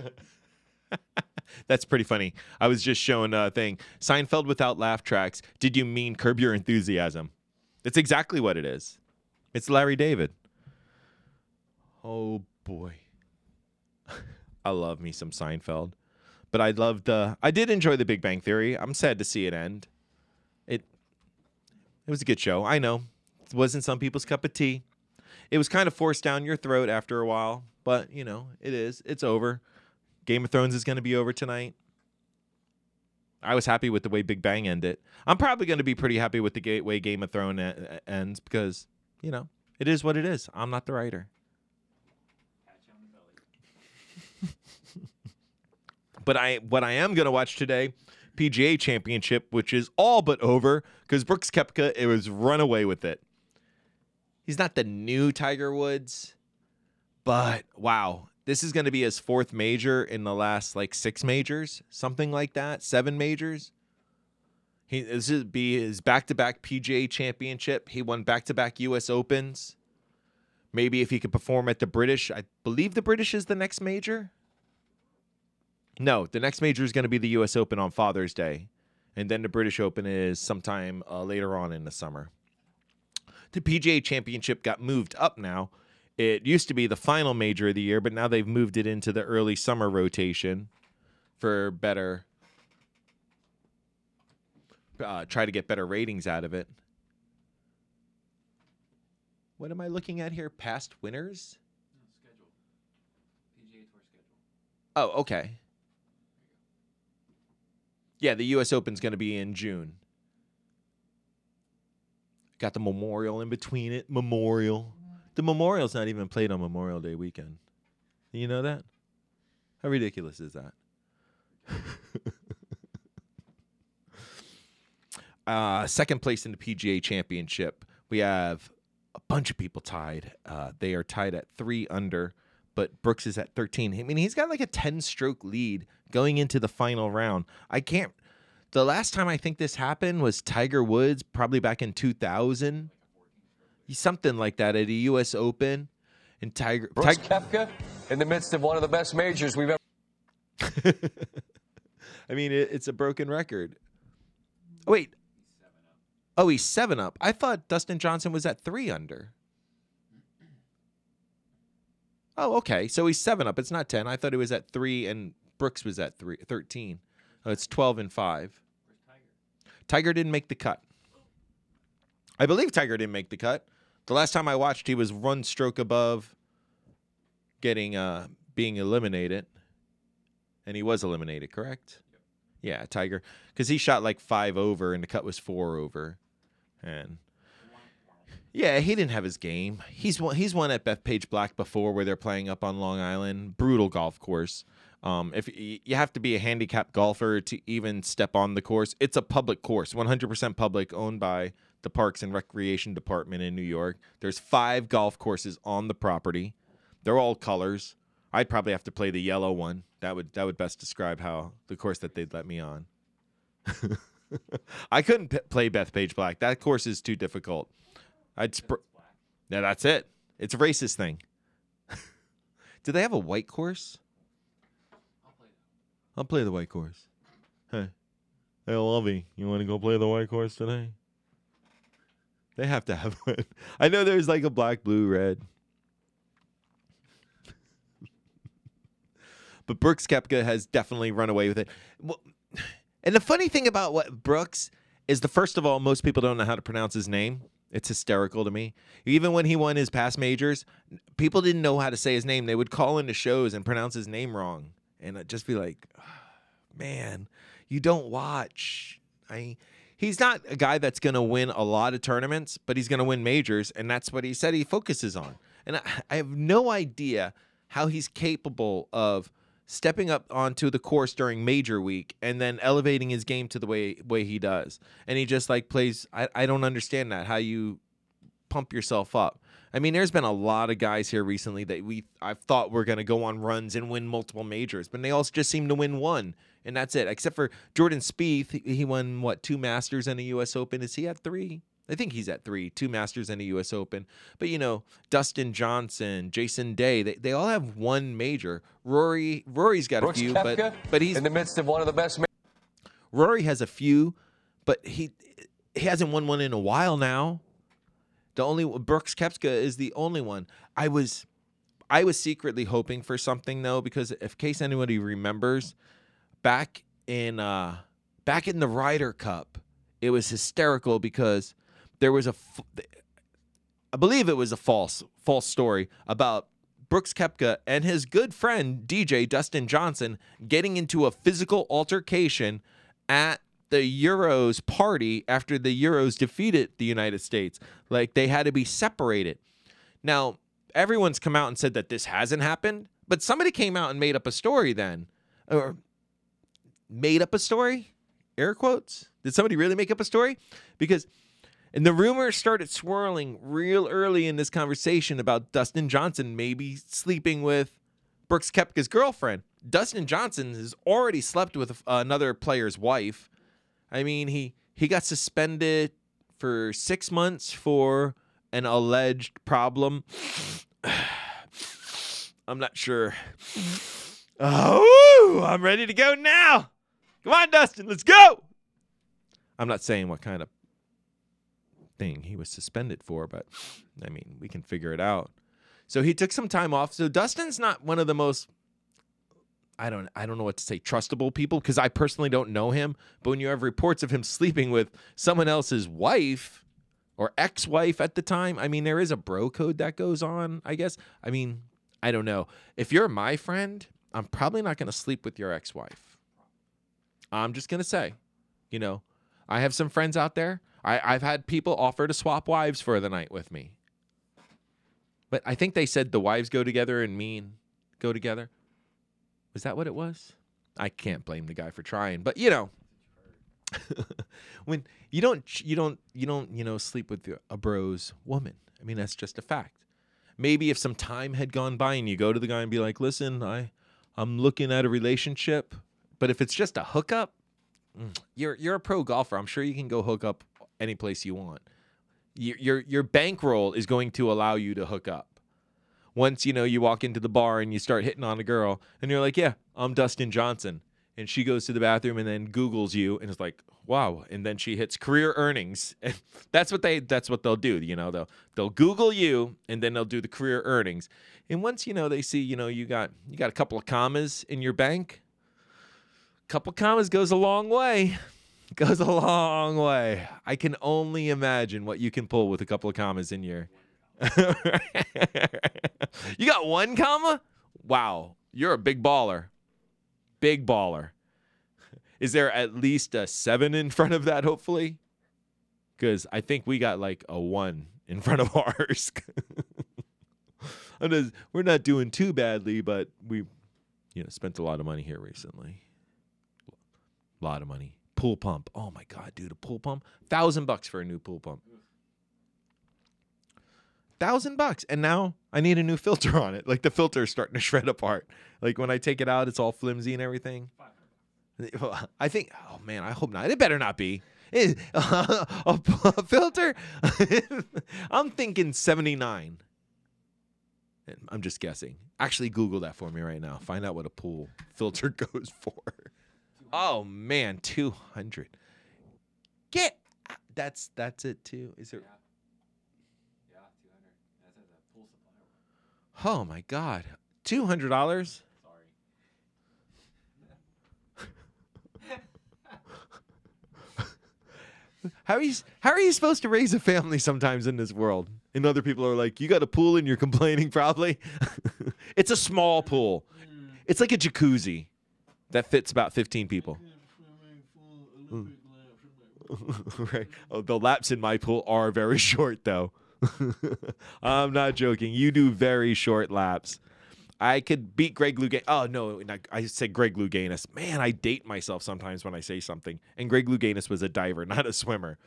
That's pretty funny. I was just showing a thing. Seinfeld without laugh tracks. Did you mean curb your enthusiasm? It's exactly what it is. It's Larry David. Oh boy. I love me some Seinfeld. But I loved uh I did enjoy the Big Bang Theory. I'm sad to see it end. It it was a good show. I know. Wasn't some people's cup of tea. It was kind of forced down your throat after a while, but you know, it is. It's over. Game of Thrones is going to be over tonight. I was happy with the way Big Bang ended. I'm probably going to be pretty happy with the way Game of Thrones ends because, you know, it is what it is. I'm not the writer. but I what I am going to watch today PGA Championship, which is all but over because Brooks Koepka it was run away with it. He's not the new Tiger Woods, but wow, this is going to be his fourth major in the last like six majors, something like that, seven majors. He this would be his back-to-back PGA Championship. He won back-to-back U.S. Opens. Maybe if he could perform at the British, I believe the British is the next major. No, the next major is going to be the U.S. Open on Father's Day, and then the British Open is sometime uh, later on in the summer. The PGA Championship got moved up now. It used to be the final major of the year, but now they've moved it into the early summer rotation for better. Uh, try to get better ratings out of it. What am I looking at here? Past winners? Oh, okay. Yeah, the U.S. Open's going to be in June. Got the Memorial in between it. Memorial. The Memorial's not even played on Memorial Day weekend. You know that? How ridiculous is that? uh, second place in the PGA Championship, we have a bunch of people tied. Uh, they are tied at three under, but Brooks is at 13. I mean, he's got like a 10 stroke lead going into the final round. I can't. The last time I think this happened was Tiger Woods, probably back in 2000. Something like that at a U.S. Open. And Tiger. Brooks Tiger Koepka in the midst of one of the best majors we've ever. I mean, it, it's a broken record. Oh, wait. Oh, he's seven up. I thought Dustin Johnson was at three under. Oh, okay. So he's seven up. It's not 10. I thought it was at three and Brooks was at three, 13. Oh, it's 12 and five. Tiger didn't make the cut. I believe Tiger didn't make the cut. The last time I watched, he was one stroke above getting uh being eliminated. And he was eliminated, correct? Yeah, Tiger, because he shot like five over and the cut was four over, and yeah, he didn't have his game. He's won, he's won at Bethpage Black before, where they're playing up on Long Island, brutal golf course. Um, if you have to be a handicapped golfer to even step on the course, it's a public course, 100% public, owned by the Parks and Recreation Department in New York. There's five golf courses on the property. They're all colors. I'd probably have to play the yellow one. That would that would best describe how the course that they'd let me on. I couldn't p- play Bethpage Black. That course is too difficult. I'd sp- that's it. It's a racist thing. Do they have a white course? I'll play the white course. Hey, hey, Lovey, you want to go play the white course today? They have to have one. I know there's like a black, blue, red. but Brooks Koepka has definitely run away with it. Well, and the funny thing about what Brooks is the first of all, most people don't know how to pronounce his name. It's hysterical to me. Even when he won his past majors, people didn't know how to say his name. They would call into shows and pronounce his name wrong, and I'd just be like, "Man, you don't watch." I he's not a guy that's going to win a lot of tournaments, but he's going to win majors, and that's what he said he focuses on. And I, I have no idea how he's capable of stepping up onto the course during major week and then elevating his game to the way way he does. And he just like plays I, I don't understand that how you pump yourself up. I mean, there's been a lot of guys here recently that we I've thought were going to go on runs and win multiple majors, but they all just seem to win one, and that's it. Except for Jordan Spieth, he- won what two Masters and a U.S. Open. Is he at three? I think he's at three, two Masters and a U.S. Open. But you know, Dustin Johnson, Jason Day, they, they all have one major. Rory Rory's got Brooks a few, but but he's in the midst of one of the best. Ma- Rory has a few, but he he hasn't won one in a while now. The only Brooks Koepka is the only one. I was I was secretly hoping for something though because if case anybody remembers back in uh back in the Ryder Cup, it was hysterical because there was a I believe it was a false false story about Brooks Koepka and his good friend DJ Dustin Johnson getting into a physical altercation at the Euros party after the Euros defeated the United States. Like they had to be separated. Now, everyone's come out and said that this hasn't happened, but somebody came out and made up a story then. Or made up a story? Air quotes? Did somebody really make up a story? Because and the rumors started swirling real early in this conversation about Dustin Johnson maybe sleeping with Brooks Koepka's girlfriend. Dustin Johnson has already slept with another player's wife. I mean, he he got suspended for 6 months for an alleged problem. I'm not sure. Oh, I'm ready to go now. Come on, Dustin, let's go. I'm not saying what kind of thing he was suspended for, but I mean, we can figure it out. So he took some time off. So Dustin's not one of the most I don't I don't know what to say trustable people because I personally don't know him, but when you have reports of him sleeping with someone else's wife or ex-wife at the time, I mean there is a bro code that goes on, I guess. I mean, I don't know. If you're my friend, I'm probably not going to sleep with your ex-wife. I'm just going to say, you know, I have some friends out there. I, I've had people offer to swap wives for the night with me. But I think they said the wives go together and mean go together. Was that what it was? I can't blame the guy for trying, but you know, when you don't, you don't, you don't, you know, sleep with a bro's woman. I mean, that's just a fact. Maybe if some time had gone by and you go to the guy and be like, "Listen, I, I'm looking at a relationship," but if it's just a hookup, mm, you're you're a pro golfer. I'm sure you can go hook up any place you want. Your your your bankroll is going to allow you to hook up. Once you know you walk into the bar and you start hitting on a girl, and you're like, "Yeah, I'm Dustin Johnson," and she goes to the bathroom and then Google's you, and it's like, "Wow!" And then she hits career earnings, and that's what they that's what they'll do. You know, they'll they'll Google you, and then they'll do the career earnings. And once you know they see, you know, you got you got a couple of commas in your bank, a couple commas goes a long way goes a long way. I can only imagine what you can pull with a couple of commas in your. you got one comma? Wow, you're a big baller. Big baller. Is there at least a seven in front of that? Hopefully, because I think we got like a one in front of ours. It's- we're not doing too badly, but we, you know, spent a lot of money here recently. A lot of money. Pool pump. Oh my god, dude, a pool pump. Thousand bucks for a new pool pump. Thousand bucks, and now I need a new filter on it. Like the filter is starting to shred apart. Like when I take it out, it's all flimsy and everything. I think. Oh man, I hope not. It better not be. A, a filter. I'm thinking seventy nine. I'm just guessing. Actually, Google that for me right now. Find out what a pool filter goes for. Oh man, two hundred. Get. Uh, that's that's it too. Is there? Oh my god, two hundred dollars. How are you how are you supposed to raise a family sometimes in this world? And other people are like, "You got a pool and you're complaining probably." it's a small pool. Hmm. It's like a jacuzzi that fits about 15 people. right. Oh, the laps in my pool are very short though. I'm not joking. You do very short laps. I could beat Greg Louganis. Oh no, I said Greg Louganis. Man, I date myself sometimes when I say something. And Greg Louganis was a diver, not a swimmer.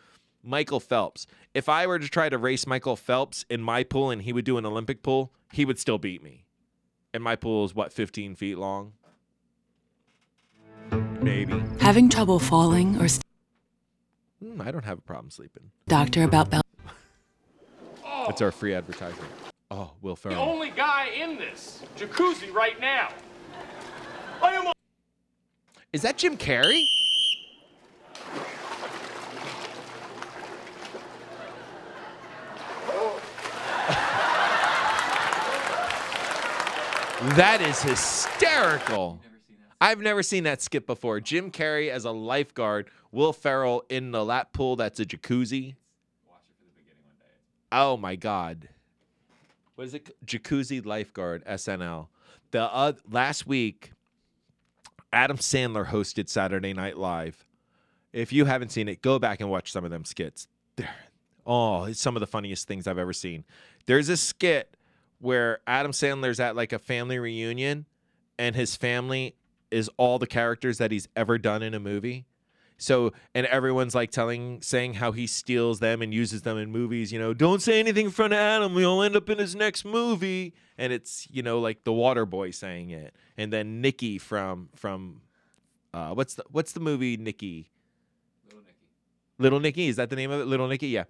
Michael Phelps. If I were to try to race Michael Phelps in my pool and he would do an Olympic pool, he would still beat me. And my pool is what, 15 feet long? Maybe. Having trouble falling or st- Hmm, I don't have a problem sleeping. doctor about bel- Oh. It's our free advertisement. Oh, Will Ferrell. The only guy in this jacuzzi right now. I am Is that Jim Carrey? That is hysterical. I've never seen that skit before. Jim Carrey as a lifeguard, Will Ferrell in the lap pool that's a jacuzzi. Oh my god. What is it? Jacuzzi lifeguard SNL. The uh, last week Adam Sandler hosted Saturday Night Live. If you haven't seen it, go back and watch some of them skits. They're, oh, it's some of the funniest things I've ever seen. There's a skit where Adam Sandler's at like a family reunion and his family is all the characters that he's ever done in a movie. So, and everyone's like telling, saying how he steals them and uses them in movies. You know, don't say anything in front of Adam. We'll end up in his next movie. And it's, you know, like the water boy saying it. And then Nicky from, from, uh, what's the, what's the movie Nicky? Little Nicky? Is that the name of it? Little Nicky? Yeah.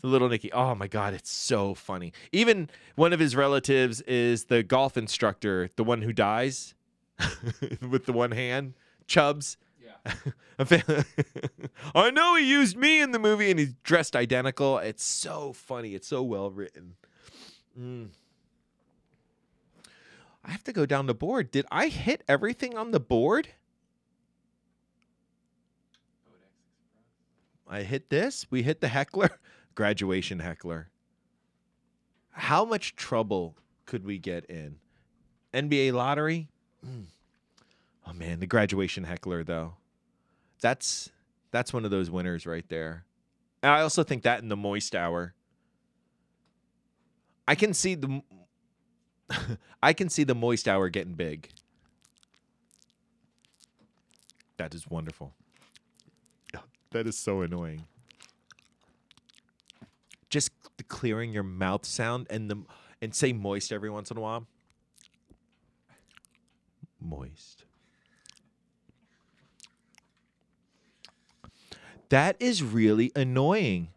The Little Nicky. Oh my God, it's so funny. Even one of his relatives is the golf instructor, the one who dies with the one hand, Chubbs. Yeah. I know he used me in the movie and he's dressed identical. It's so funny. It's so well written. Mm. I have to go down the board. Did I hit everything on the board? I hit this. We hit the heckler, graduation heckler. How much trouble could we get in? NBA lottery? Mm. Oh man, the graduation heckler though. That's that's one of those winners right there. And I also think that in the moist hour. I can see the I can see the moist hour getting big. That is wonderful. That is so annoying. Just the clearing your mouth sound and the and say moist every once in a while. Moist. That is really annoying.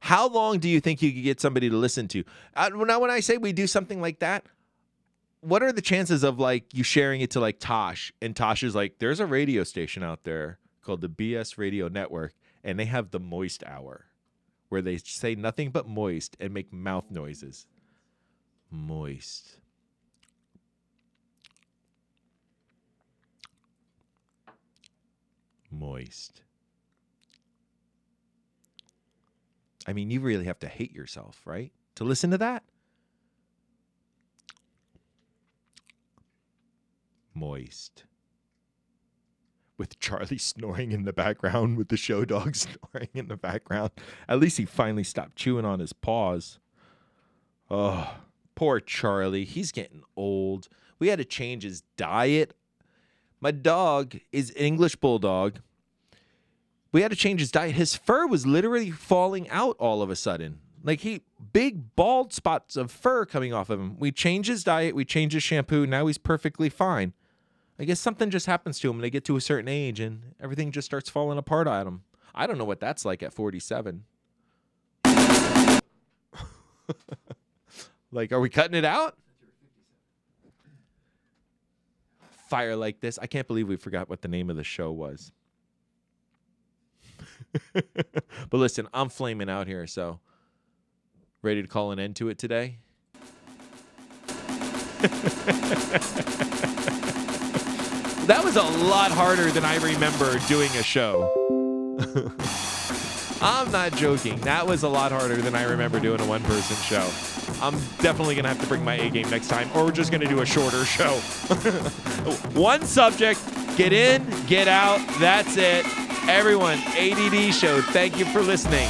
How long do you think you could get somebody to listen to? Uh, now, when I say we do something like that, what are the chances of like you sharing it to like Tosh and Tosh is like, there's a radio station out there called the BS Radio Network, and they have the Moist Hour, where they say nothing but moist and make mouth noises. Moist. Moist. I mean, you really have to hate yourself, right? To listen to that? Moist. with Charlie snoring in the background, with the show dog snoring in the background. At least he finally stopped chewing on his paws. Oh, poor Charlie. He's getting old. We had to change his diet. My dog is English bulldog. We had to change his diet. His fur was literally falling out all of a sudden. Like he big bald spots of fur coming off of him. We changed his diet, we changed his shampoo, now he's perfectly fine. I guess something just happens to him when they get to a certain age and everything just starts falling apart on him. I don't know what that's like at 47. like, are we cutting it out? Fire like this. I can't believe we forgot what the name of the show was. but listen, I'm flaming out here, so ready to call an end to it today? that was a lot harder than I remember doing a show. I'm not joking. That was a lot harder than I remember doing a one person show. I'm definitely going to have to bring my A game next time, or we're just going to do a shorter show. one subject, get in, get out. That's it. Everyone, ADD show, thank you for listening.